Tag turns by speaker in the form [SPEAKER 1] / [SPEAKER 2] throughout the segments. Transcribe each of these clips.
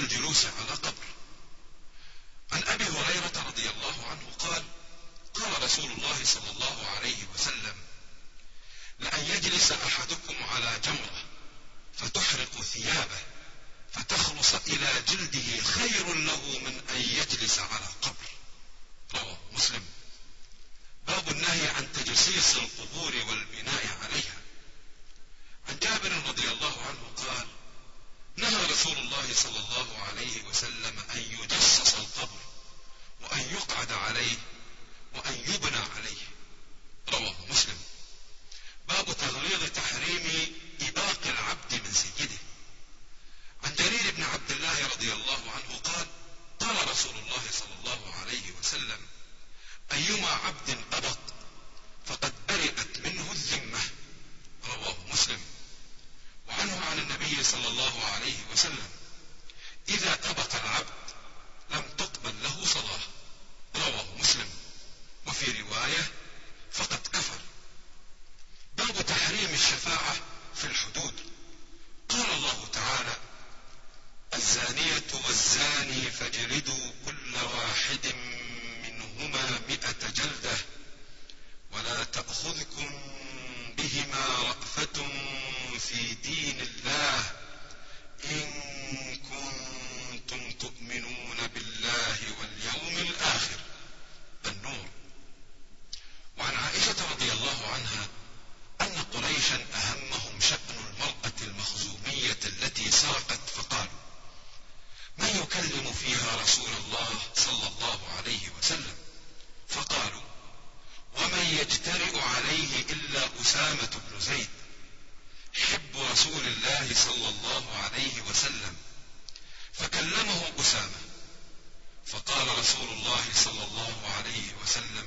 [SPEAKER 1] الجلوس على قبر. عن أبي هريرة رضي الله عنه قال قال رسول الله صلى الله عليه وسلم لأن يجلس أحدكم على جمرة فتحرق ثيابه فتخلص إلى جلده خير له من أن يجلس على قبر. رواه مسلم. باب النهي عن تجسيس القبور والبناء عليها. عن جابر رضي الله رسول الله صلى الله عليه وسلم أن يجسس القبر وأن يقعد عليه وأن يبنى عليه. رواه مسلم. باب تغليظ تحريم إباق العبد من سيده. عن جرير بن عبد الله رضي الله عنه قال قال رسول الله صلى الله عليه وسلم أيما عبد أبط فقد برئت منه الذمة رواه مسلم وعنه عن النبي صلى الله عليه وسلم. إذا أبق العبد لم تقبل له صلاة. رواه مسلم. وفي رواية فقد كفر. باب تحريم الشفاعة في الحدود قال الله تعالى الزانية والزاني فاجلدوا كل واحد منهما مئة جلدة ولا تأخذكم بهما رأفة في دين الله إن كنتم تؤمنون بالله واليوم الآخر النور وعن عائشة رضي الله عنها أن قريشا أهمهم شأن المرأة المخزومية التي سرقت فقالوا من يكلم فيها رسول الله صلى الله عليه وسلم فقالوا ومن يجترئ عليه إلا أسامة بن زيد حب رسول الله صلى الله عليه وسلم فكلمه أسامة فقال رسول الله صلى الله عليه وسلم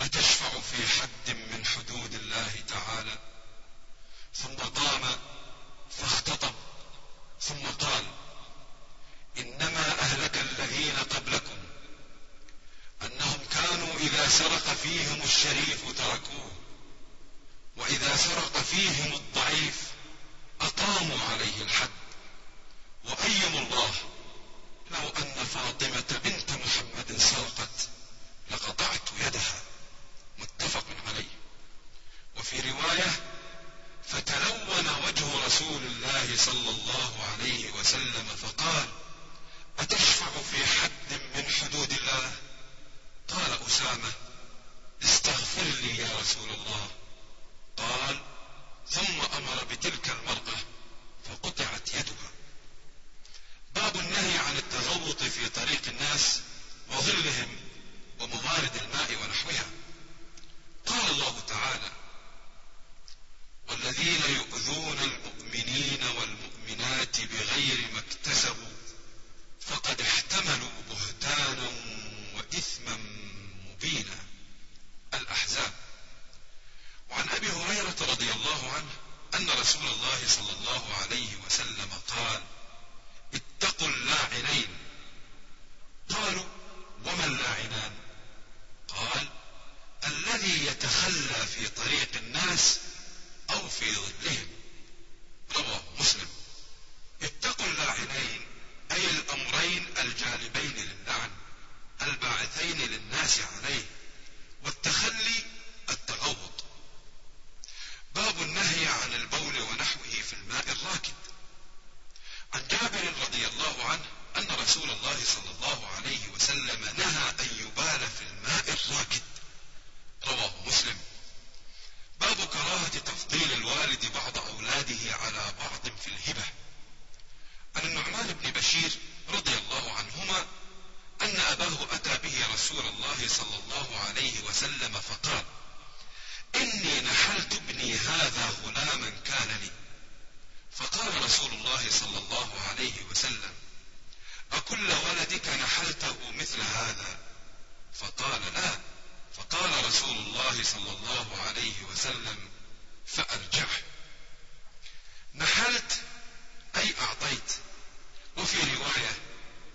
[SPEAKER 1] أتشفع في حد من حدود الله تعالى ثم قام فاختطب ثم قال إنما أهلك الذين قبلكم أنهم كانوا إذا سرق فيهم الشريف تركوه. وإذا سرق فيهم الضعيف أقاموا عليه الحد وأيم الله لو أن فاطمة بنت محمد سرقت لقطعت يدها متفق عليه وفي رواية فتلون وجه رسول الله صلى الله عليه وسلم فقال أتشفع في حد من حدود الله قال أسامة استغفر لي يا رسول الله قال ثم أمر بتلك المرأة فقطعت يدها باب النهي عن التغوط في طريق الناس وظلهم وموارد الماء ونحوها قال الله تعالى والذين يؤذون المؤمنين والمؤمنات بغير ما اكتسبوا فقد احتملوا بهتانا وإثما مبينا الأحزاب. وعن أبي هريرة رضي الله عنه أن رسول الله صلى الله عليه وسلم قال اتقوا اللاعنين. قالوا وما اللاعنان؟ قال الذي يتخلى في طريق الناس أو في ظلهم. رواه مسلم. اتقوا اللاعنين أي الأمرين الجالبين للعن الباعثين للناس عليه والتخلي التغوط باب النهي عن البول ونحوه في الماء الراكد. عن جابر رضي الله عنه أن رسول الله صلى الله عليه وسلم نهى أن يبال في الماء الراكد. رواه مسلم. باب كراهة تفضيل الوالد بعض أولاده على بعض في الهبة. عن النعمان بن بشير رضي الله عنهما أن أباه أتى به رسول الله صلى الله عليه وسلم فقال إني نحلت ابني هذا غلاما كان لي. فقال رسول الله صلى الله عليه وسلم أكل ولدك نحلته مثل هذا؟ فقال لا. فقال رسول الله صلى الله عليه وسلم فأرجعه. نحلت أي أعطيت. وفي رواية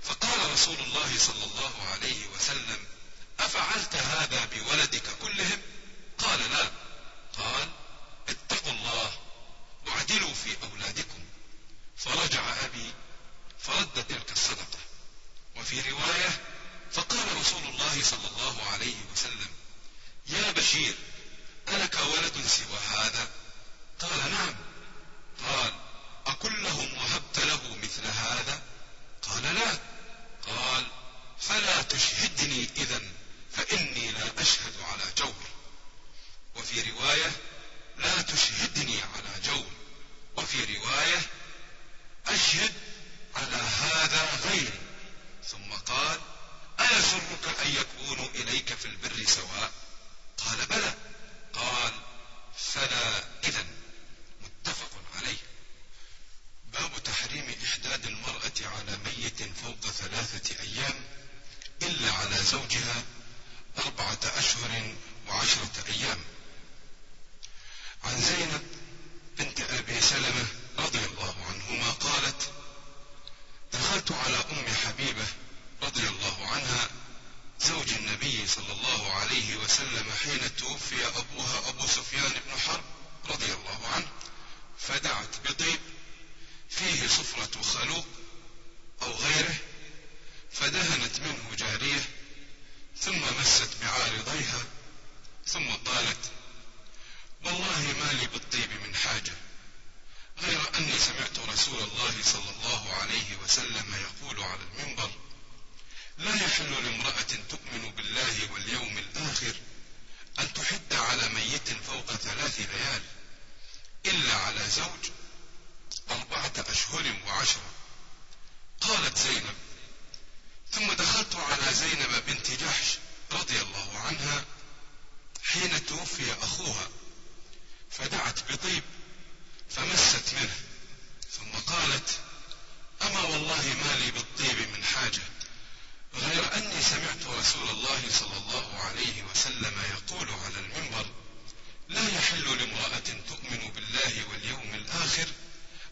[SPEAKER 1] فقال رسول الله صلى الله عليه وسلم أفعلت هذا بولدك كلهم؟ قال لا. قال اتقوا الله واعدلوا في أولادكم. فرجع أبي فرد تلك الصدقة. وفي رواية فقال رسول الله صلى الله عليه وسلم يا بشير ألك ولد سوى هذا؟ قال نعم. قال أكلهم وهبت له مثل هذا؟ قال لا. قال فلا تشهدني إذا فإني لا أشهد على جور. وفي رواية لا تشهدني على جور. وفي رواية أشهد على هذا غيري. ثم قال أيسرك أن يكونوا إليك في البر سواء؟ قال بلى. قال فلا إذا متفق عليه باب تحريم إحداد المرأة على ميت فوق ثلاثة أيام إلا على زوجها أربعة أشهر وعشرة أيام. عن زينب بنت أبي سلمة رضي الله عنهما قالت دخلت على أم حبيبة رضي الله عنها زوج النبي صلى الله عليه وسلم حين توفي أبوها أبو سفيان بن حرب رضي الله عنه فدعت بطيب فيه صفرة خلوق أو غيره فدهنت منه جارية ثم مست بعارضيها ثم قالت والله ما لي بالطيب من حاجة غير أني سمعت رسول الله صلى الله عليه وسلم يقول على المنبر لا يحل لامرأة تؤمن بالله واليوم الآخر أن تحد على ميت فوق ثلاث ليال إلا على زوج أربعة أشهر وعشرة قالت زينب ثم دخلت على زينب بنت جحش رضي الله عنها حين توفي أخوها. فدعت بطيب فمست منه. ثم قالت أما والله ما لي بالطيب من حاجة غير أني سمعت رسول الله صلى الله عليه وسلم يقول على المنبر لا يحل لامرأة تؤمن بالله واليوم الآخر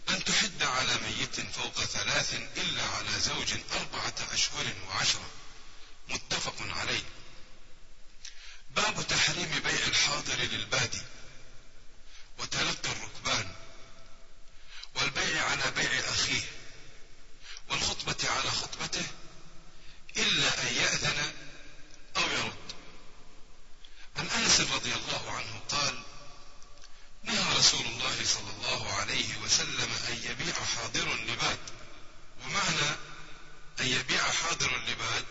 [SPEAKER 1] أن تحد على ميت فوق ثلاث إلا على زوج أربعة أشهر وعشرة متفق عليه. باب تحريم بيع الحاضر للبادي. وتلقي الركبان. والبيع على بيع أخيه. والخطبة على خطبته. إلا أن يأذن أو يرد. عن أنس رضي الله عنه قال نهى رسول الله صلى الله عليه وسلم أن يبيع حاضر اللباد. ومعنى أن يبيع حاضر اللباد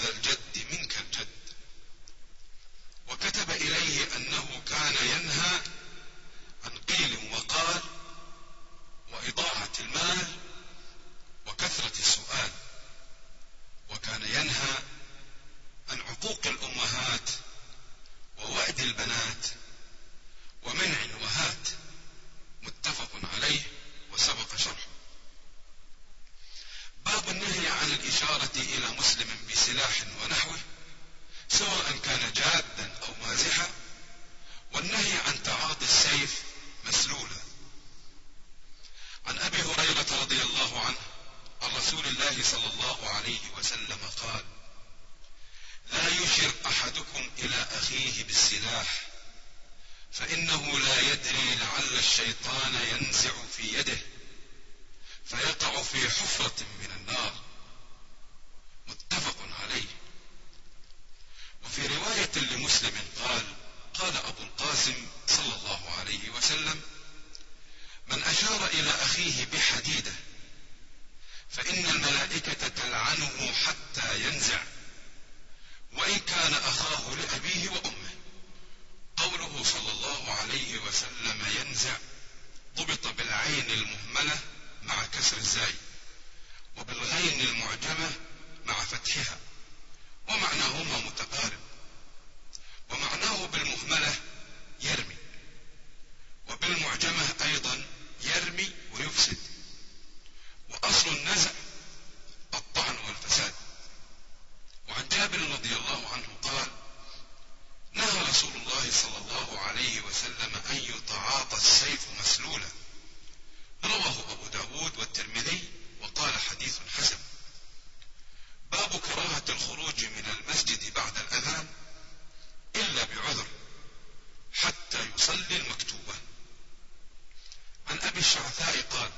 [SPEAKER 1] that إلى أخيه بحديدة. فإن الملائكة تلعنه حتى ينزع. وإن كان أخاه لأبيه وأمه. قوله صلى الله عليه وسلم ينزع. ضبط بالعين المهملة مع كسر الزاي. وبالغين المعجمة مع فتحها. ومعناهما متقارب. ومعناه بالمهملة يرمي. وبالمعجمة أيضا يرمي ويفسد. وأصل النزع الطعن والفساد. وعن جابر رضي الله عنه قال نهى رسول الله صلى الله عليه وسلم أن يتعاطى السيف مسلولا. رواه أبو داود والترمذي وقال حديث حسن. باب كراهة الخروج من المسجد بعد الأذان إلا بعذر حتى يصلي المكتوبة. عن أبي الشعثاء قال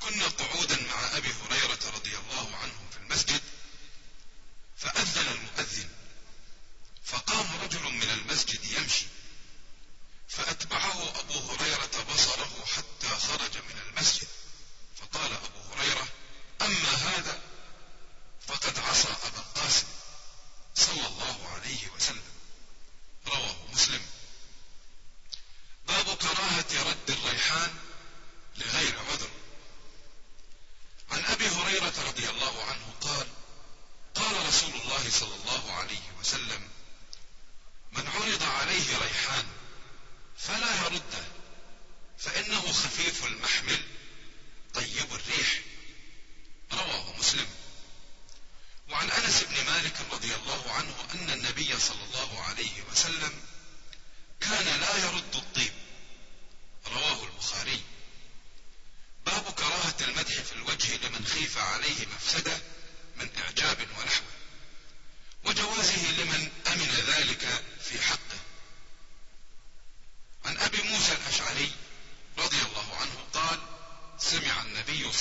[SPEAKER 1] كنا قعودا مع أبي هريرة رضي الله عنه في المسجد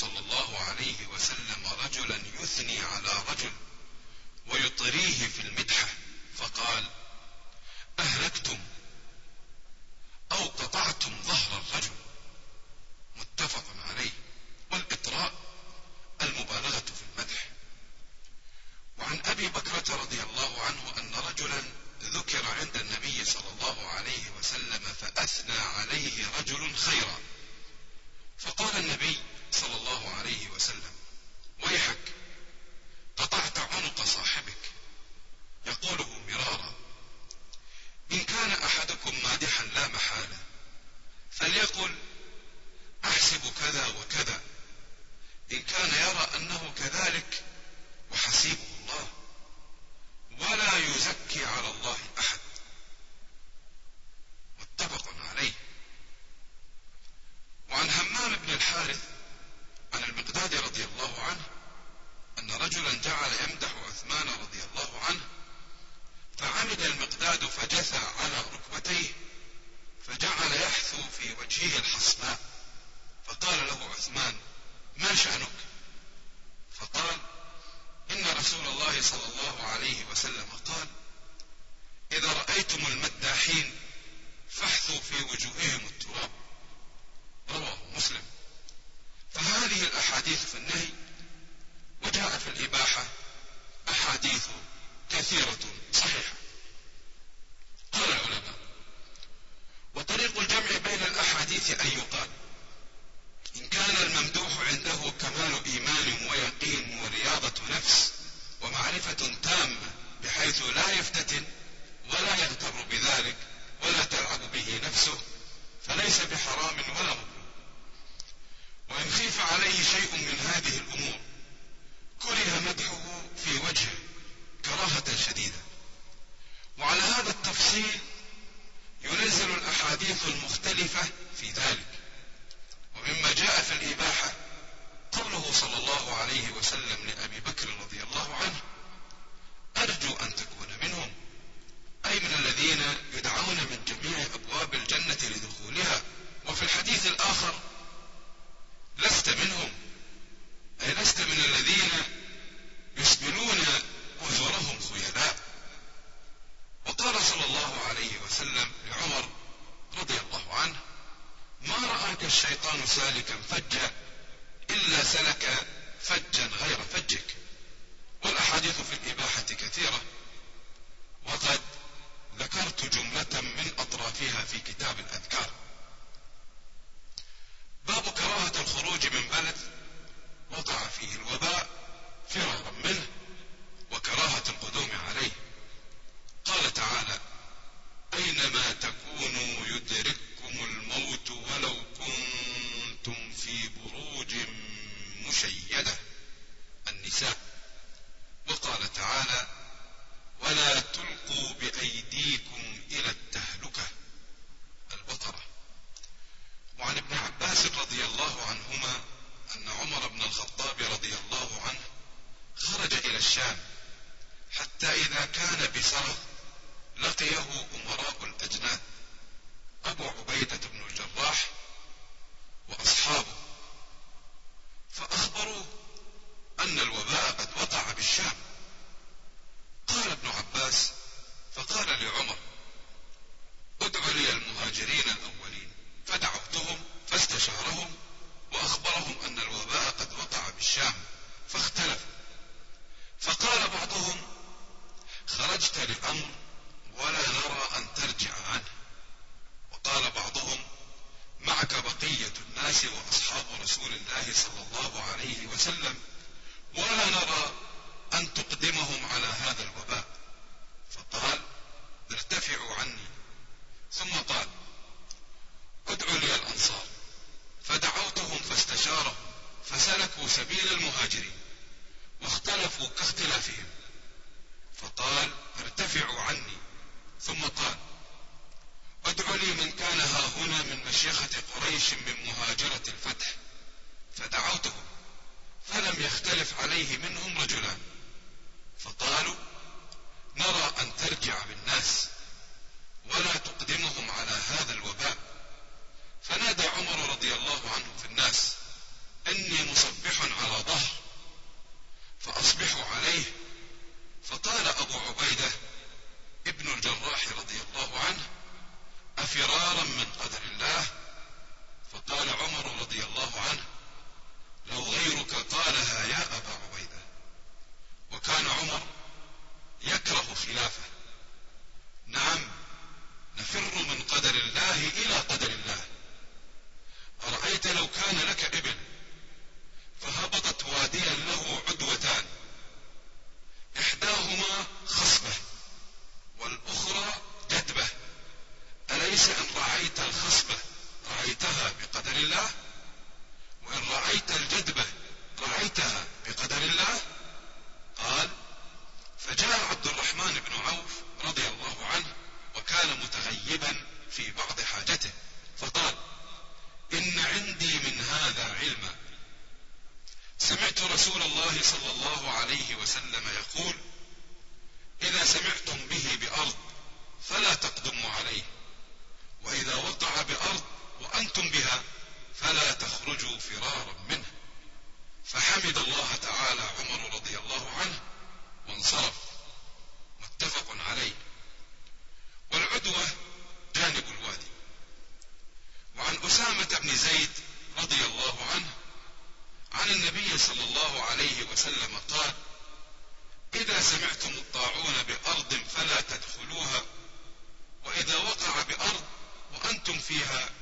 [SPEAKER 1] صلى الله عليه وسلم رجلا يثني على رجل ويطريه في المدحة فقال أن رجلا جعل يمدح عثمان رضي الله عنه فعمد المقداد فجثى على ركبتيه فجعل يحثو في وجهه الحصباء فقال له عثمان ما شأنك؟ فقال إن رسول الله صلى الله عليه وسلم قال إذا رأيتم المداحين فاحثوا في وجوههم التراب. رواه مسلم. فهذه الأحاديث في النهي وجاء في الإباحة أحاديث كثيرة صحيحة. قال العلماء وطريق الجمع بين الأحاديث أن يقال إن كان الممدوح عنده كمال إيمان ويقين ورياضة نفس ومعرفة تامة بحيث لا يفتتن ولا يغتر بذلك ولا تلعب به نفسه فليس بحرام ولا مكروه وإن خيف عليه شيء من هذه الأمور كره مدحه في وجهه كراهة شديدة. وعلى هذا التفصيل ينزل الأحاديث المختلفة في ذلك. المهاجرين واختلفوا كاختلافهم. فقال ارتفعوا عني. ثم قال ادع لي من كان ها هنا من مشيخة قريش من مهاجرة الفتح. فدعوته فلم يختلف عليه منهم رجل فيها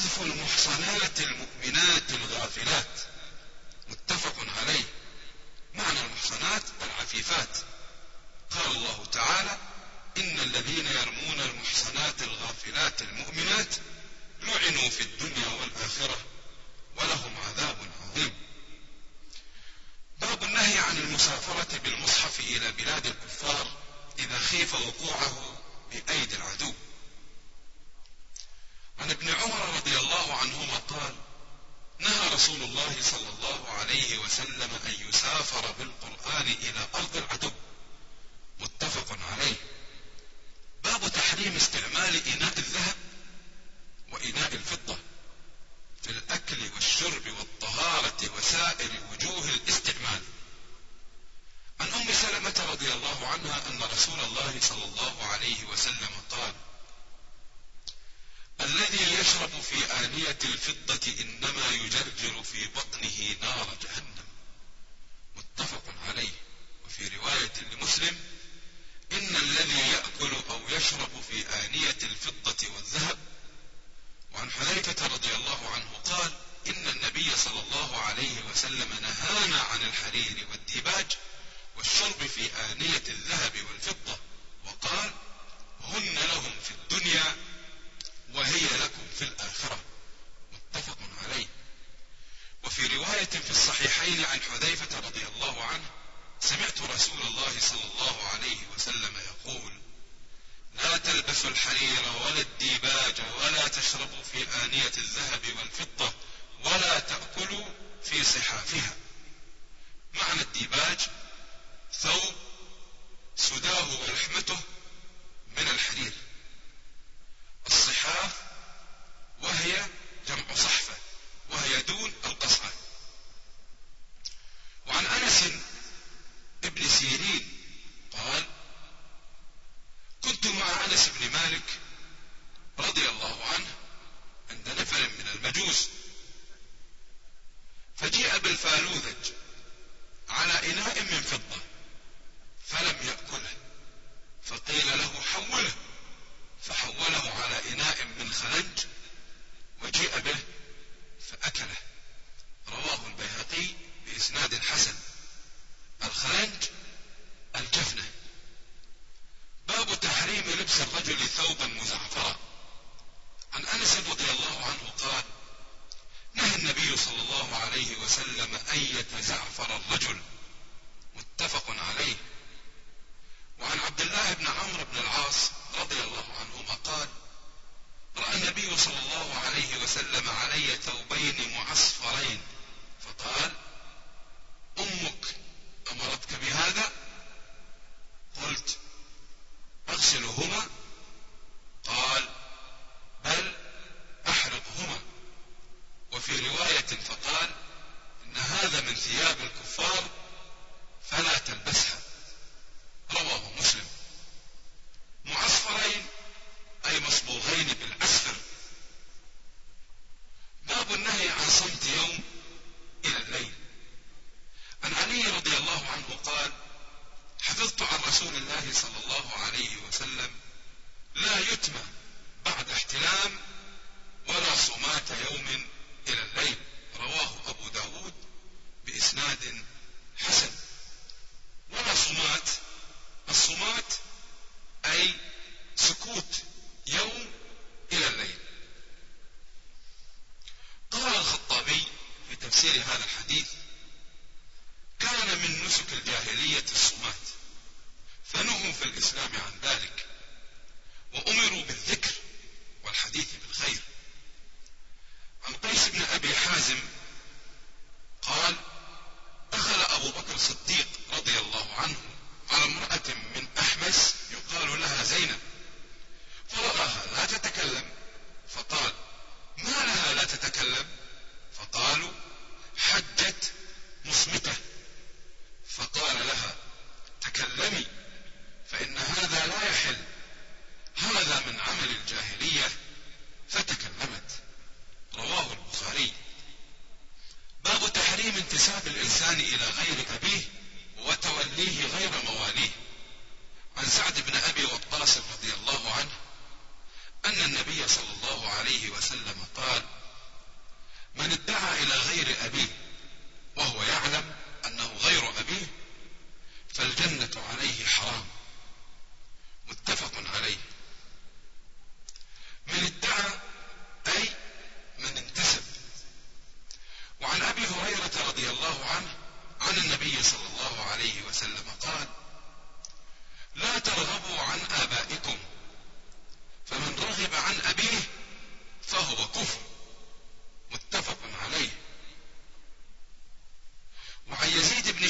[SPEAKER 1] وقذف المحصنات المؤمنات الغافلات. متفق عليه. معنى المحصنات العفيفات. قال الله تعالى إن الذين يرمون المحصنات الغافلات المؤمنات لعنوا في الدنيا والآخرة ولهم عذاب عظيم. باب النهي عن المسافرة بالمصحف إلى بلاد الكفار إذا خيف وقوعه بأيدي العدو. عن ابن عمر رضي الله عنهما قال نهى رسول الله صلى الله عليه وسلم أن يسافر بالقرآن إلى أرض العدو. متفق عليه. باب تحريم استعمال إناء الذهب وإناء الفضة في الأكل والشرب والطهارة وسائر وجوه الاستعمال. عن أم سلمة رضي الله عنها أن رسول الله صلى الله عليه وسلم قال الذي يشرب في آنية الفضة إنما يجرجر في بطنه نار جهنم. متفق عليه. وفي رواية لمسلم Jews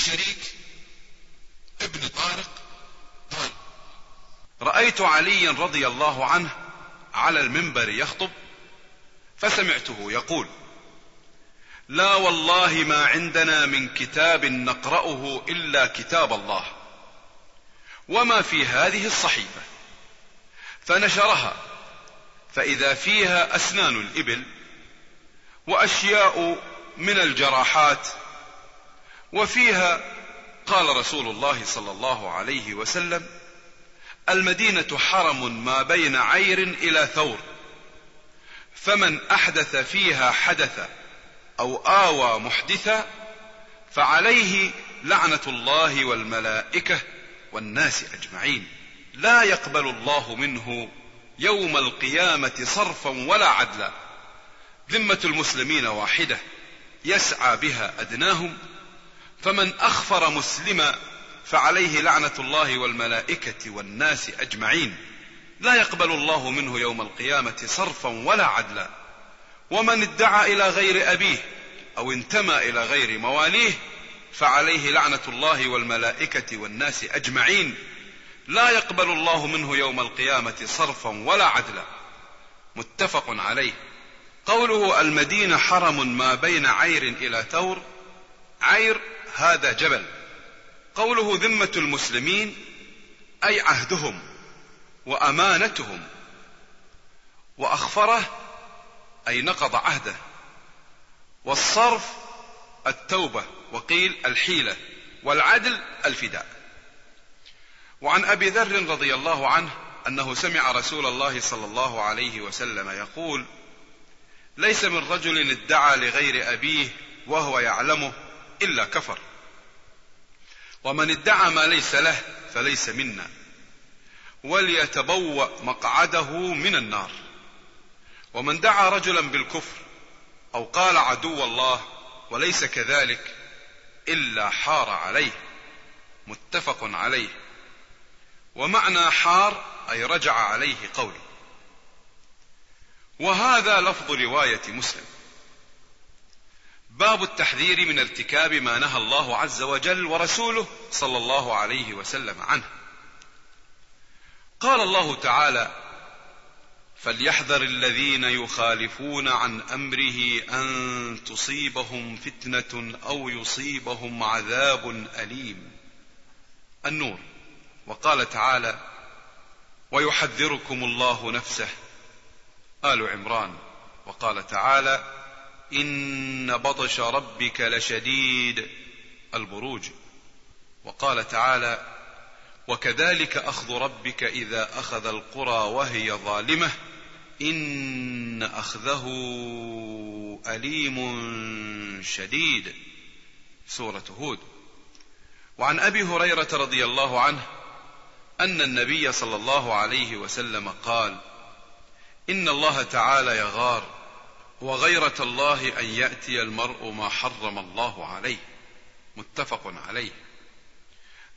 [SPEAKER 1] شريك ابن طارق قال
[SPEAKER 2] رأيت عليا رضي الله عنه على المنبر يخطب فسمعته يقول لا والله ما عندنا من كتاب نقرأه إلا كتاب الله وما في هذه الصحيفة فنشرها فإذا فيها أسنان الإبل وأشياء من الجراحات وفيها قال رسول الله صلى الله عليه وسلم المدينة حرم ما بين عير إلى ثور فمن أحدث فيها حدثا أو آوى محدثا فعليه لعنة الله والملائكة والناس أجمعين. لا يقبل الله منه يوم القيامة صرفا ولا عدلا. ذمة المسلمين واحدة يسعى بها أدناهم فمن أخفر مسلما فعليه لعنة الله والملائكة والناس أجمعين. لا يقبل الله منه يوم القيامة صرفا ولا عدلا. ومن ادعى إلى غير أبيه أو انتمى إلى غير مواليه فعليه لعنة الله والملائكة والناس أجمعين. لا يقبل الله منه يوم القيامة صرفا ولا عدلا. متفق عليه. قوله المدينة حرم ما بين عير إلى ثور عير هذا جبل. قوله ذمة المسلمين أي عهدهم وأمانتهم. وأخفره أي نقض عهده. والصرف التوبة وقيل الحيلة والعدل الفداء. وعن أبي ذر رضي الله عنه أنه سمع رسول الله صلى الله عليه وسلم يقول ليس من رجل ادعى لغير أبيه وهو يعلمه إلا كفر. ومن ادعى ما ليس له فليس منا. وليتبوأ مقعده من النار. ومن دعا رجلا بالكفر أو قال عدو الله وليس كذلك إلا حار عليه. متفق عليه. ومعنى حار أي رجع عليه قولي وهذا لفظ رواية مسلم. باب التحذير من ارتكاب ما نهى الله عز وجل ورسوله صلى الله عليه وسلم عنه. قال الله تعالى فليحذر الذين يخالفون عن أمره أن تصيبهم فتنة أو يصيبهم عذاب أليم. النور. وقال تعالى ويحذركم الله نفسه. آل عمران. وقال تعالى إن بطش ربك لشديد البروج. وقال تعالى وكذلك أخذ ربك إذا أخذ القرى وهي ظالمة إن أخذه أليم شديد. سورة هود. وعن أبي هريرة رضي الله عنه أن النبي صلى الله عليه وسلم قال إن الله تعالى يغار وغيرة الله أن يأتي المرء ما حرم الله عليه. متفق عليه.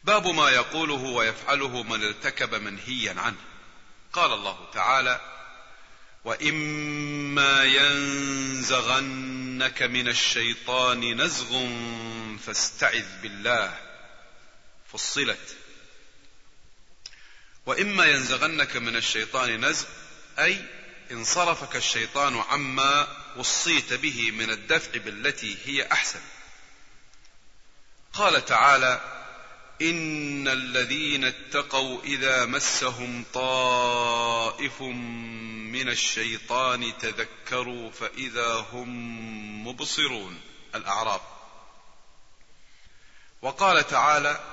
[SPEAKER 2] باب ما يقوله ويفعله من ارتكب منهيا عنه. قال الله تعالى واما ينزغنك من الشيطان نزغ فاستعذ بالله. فصلت واما ينزغنك من الشيطان نزغ أي انصرفك الشيطان عما وصيت به من الدفع بالتي هي أحسن. قال تعالى إن الذين اتقوا إذا مسهم طائف من الشيطان تذكروا فإذا هم مبصرون. الاعراف وقال تعالى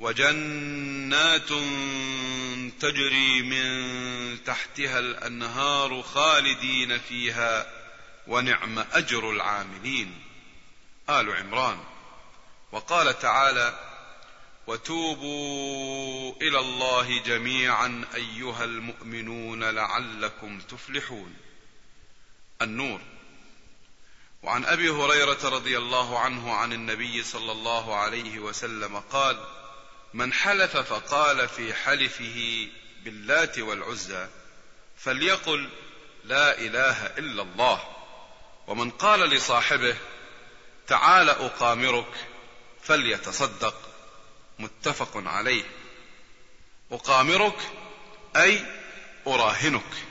[SPEAKER 2] وجنات تجري من تحتها الأنهار خالدين فيها ونعم أجر العاملين. آل عمران. وقال تعالى وتوبوا إلى الله جميعا أيها المؤمنون لعلكم تفلحون. النور. وعن أبي هريرة رضي الله عنه عن النبي صلى الله عليه وسلم قال من حلف فقال في حلفه باللات والعزى فليقل لا إله إلا الله. ومن قال لصاحبه تعال أقامرك فليتصدق. متفق عليه. أقامرك أي أراهنك.